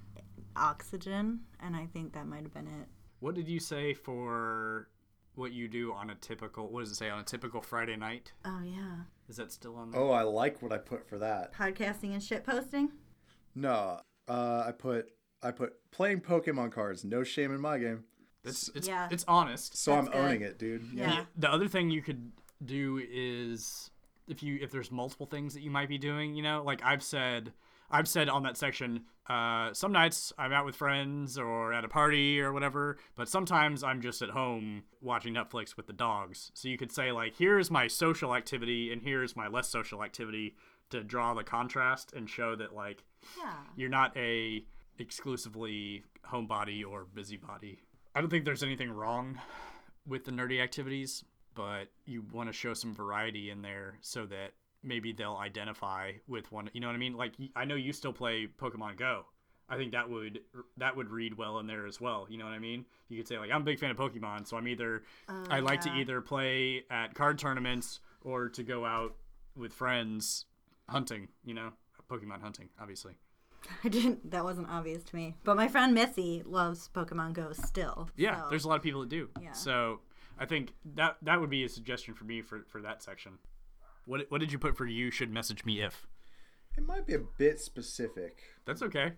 oxygen, and I think that might have been it. what did you say for what you do on a typical what does it say on a typical friday night Oh yeah, is that still on there? Oh, I like what I put for that. podcasting and shit posting. No, uh, I put I put playing Pokemon cards. No shame in my game. it's it's, Yeah. it's honest So That's I'm good. owning it, dude. Yeah. The, the other thing you could do is if you if there's multiple things that you might be doing, you know, like I've said I've said on that section, uh, some nights I'm out with friends or at a party or whatever, but sometimes I'm just at home watching Netflix with the dogs. So you could say like, here's my social activity and here's my less social activity to draw the contrast and show that like Yeah. you're not a exclusively homebody or busybody. I don't think there's anything wrong with the nerdy activities, but you want to show some variety in there so that maybe they'll identify with one. You know what I mean? Like I know you still play Pokemon Go. I think that would that would read well in there as well. You know what I mean? You could say like I'm a big fan of Pokemon, so I'm either oh, I like to Oh, either play at card tournaments or to go out with friends hunting. You know, Pokemon hunting, obviously. I didn't. That wasn't obvious to me. But my friend Missy loves Pokemon Go still. Yeah, so- there's a lot of people that do. Yeah. So I think that that would be a suggestion for me for, for that section. What what did you put for you should message me if? It might be a bit specific. That's okay.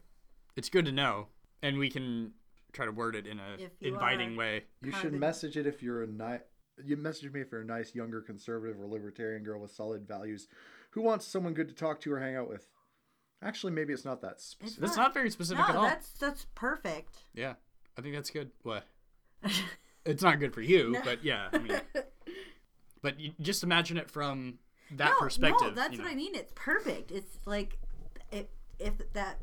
It's good to know, and we can try to word it in a inviting are- way. You should message it if you're a nice. You message me if you're a nice younger conservative or libertarian girl with solid values, who wants someone good to talk to or hang out with. Actually, maybe it's not that specific. That's not very specific at all. that's that's perfect. Yeah, I think that's good. What? it's not good for you, but yeah. I mean, but you just imagine it from that no, perspective. No, that's you know. what I mean. It's perfect. It's like if if that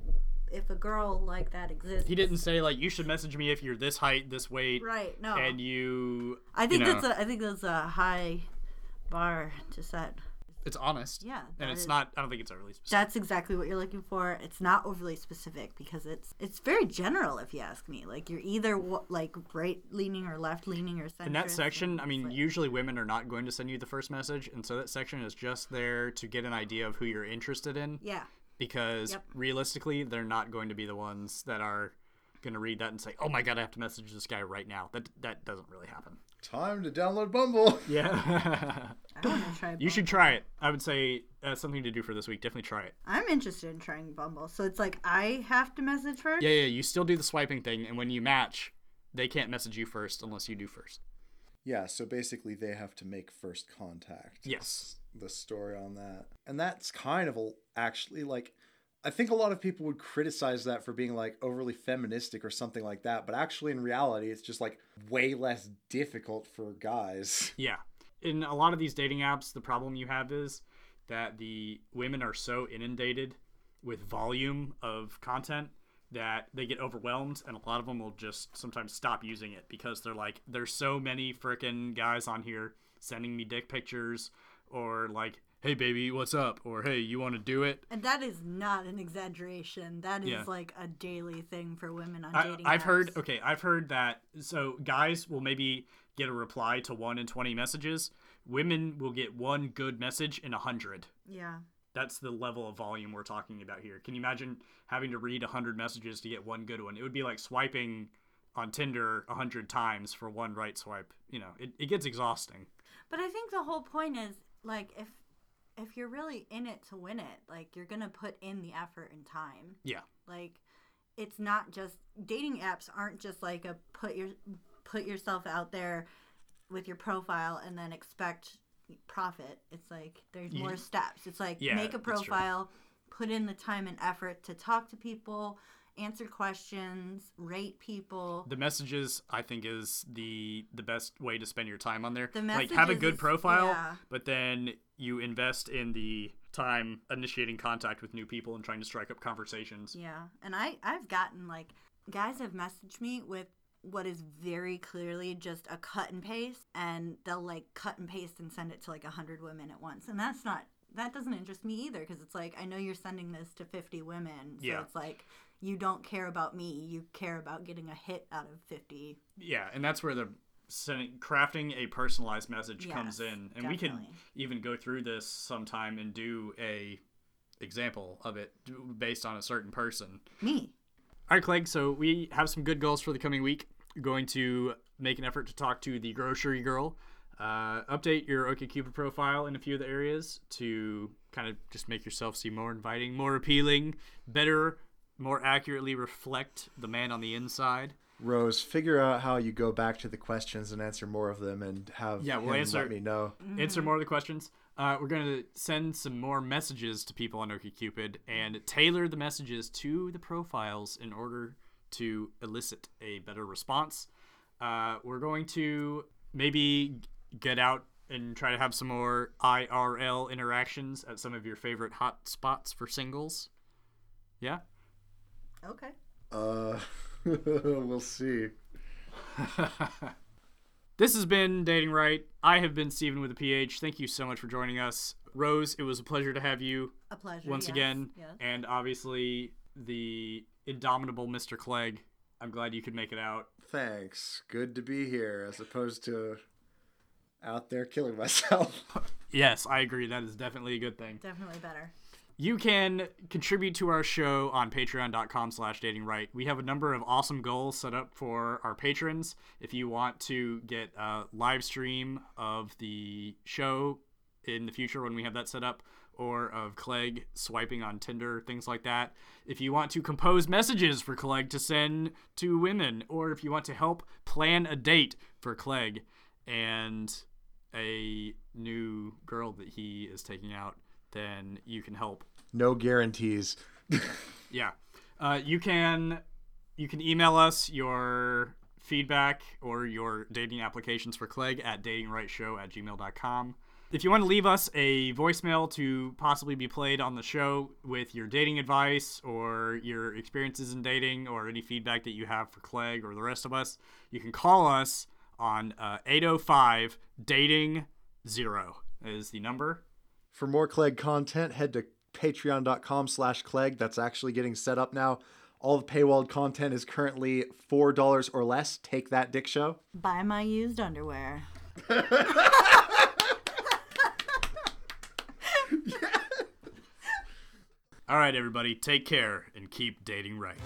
if a girl like that exists. He didn't say like you should message me if you're this height, this weight, Right. No. and you. I think you know, that's a I think that's a high bar to set. It's honest. Yeah, and it's is- not. I don't think it's overly specific. That's exactly what you're looking for. It's not overly specific because it's it's very general if you ask me. Like you're either like right leaning or left leaning or centrist. In that section, I mean, like- usually women are not going to send you the first message, and so that section is just there to get an idea of who you're interested in. yeah. Because Yep. realistically, they're not going to be the ones that are going to read that and say, "Oh my god, I have to message this guy right now." That that doesn't really happen. Time to download Bumble. Yeah, I want to try. you should try it. I would say uh, something to do for this week. Definitely try it. I'm interested in trying Bumble. So it's like I have to message her. Yeah, yeah. You still do the swiping thing, and when you match, they can't message you first unless you do first. Yeah, so basically they have to make first contact. Yes. The story on that. And that's kind of a, actually like I think a lot of people would criticize that for being like overly feministic or something like that, but actually in reality it's just like way less difficult for guys. Yeah. In a lot of these dating apps, the problem you have is that the women are so inundated with volume of content that they get overwhelmed and a lot of them will just sometimes stop using it because they're like there's so many freaking guys on here sending me dick pictures or like hey baby what's up or hey you want to do it And that is not an exaggeration. That is Yeah. like a daily thing for women on I, dating I've heard okay I've heard that so guys will maybe get a reply to one in 20 messages women will get one good message in a hundred Yeah. that's the level of volume we're talking about here. Can you imagine having to read a 100 messages to get one good one? It would be like swiping on Tinder a 100 times for one right swipe. You know, it, it gets exhausting. But I think the whole point is like if if you're really in it to win it, like you're gonna put in the effort and time. Yeah. Like it's not just dating apps aren't just like a put your put yourself out there with your profile and then expect profit. It's like there's more steps. It's like Yeah, make a profile, put in the time and effort to talk to people, answer questions, rate people. The messages I think is the the best way to spend your time on there. The like have a messages good is- profile, yeah. but then you invest in the time initiating contact with new people and trying to strike up conversations. Yeah, and I I've gotten like guys have messaged me with what is very clearly just a cut and paste, and they'll like cut and paste and send it to like a hundred women at once, and that's not that doesn't interest me either because it's like I know you're sending this to fifty women, so Yeah. it's like you don't care about me, you care about getting a hit out of fifty. Yeah, and that's where the sending, crafting a personalized message comes in, and we can even go through this sometime and do a example of it based on a certain person. Me, All right, Clegg. So we have some good goals for the coming week. We're going to make an effort to talk to the grocery girl, uh, update your OkCupid profile in a few of the areas to kind of just make yourself seem more inviting, more appealing, better, more accurately reflect the man on the inside. Rose, figure out how you go back to the questions and answer more of them, and have Yeah, we'll answer- let me know. answer more of the questions. Uh, we're going to send some more messages to people on OkCupid and tailor the messages to the profiles in order to elicit a better response. Uh, we're going to maybe get out and try to have some more IRL interactions at some of your favorite hot spots for singles. Yeah? Okay. Uh, we'll see. This has been Dating Right. I have been Steven with a PH. Thank you so much for joining us. Rose, it was a pleasure to have you. A pleasure. once yes, again, yes. and obviously the indomitable Mr. Clegg. I'm glad you could make it out. Thanks. Good to be here, as opposed to out there killing myself. Yes, I agree. That is definitely a good thing. definitely better. You can contribute to our show on patreon.com slash dating right. We have a number of awesome goals set up for our patrons. If you want to get a live stream of the show in the future when we have that set up, or of Clegg swiping on Tinder, things like that. If you want to compose messages for Clegg to send to women, or if you want to help plan a date for Clegg and a new girl that he is taking out, then you can help no guarantees. yeah. Uh, you can you can email us your feedback or your dating applications for Clegg at datingrightshow at gmail.com. If you want to leave us a voicemail to possibly be played on the show with your dating advice or your experiences in dating or any feedback that you have for Clegg or the rest of us, you can call us on uh, 805 Dating Zero is the number. For more Clegg content, head to patreon.com slash Clegg. That's actually getting set up now. All the paywalled content is currently $4 or less. Take that, Dick Show. Buy my used underwear. All right, everybody, take care and keep dating right.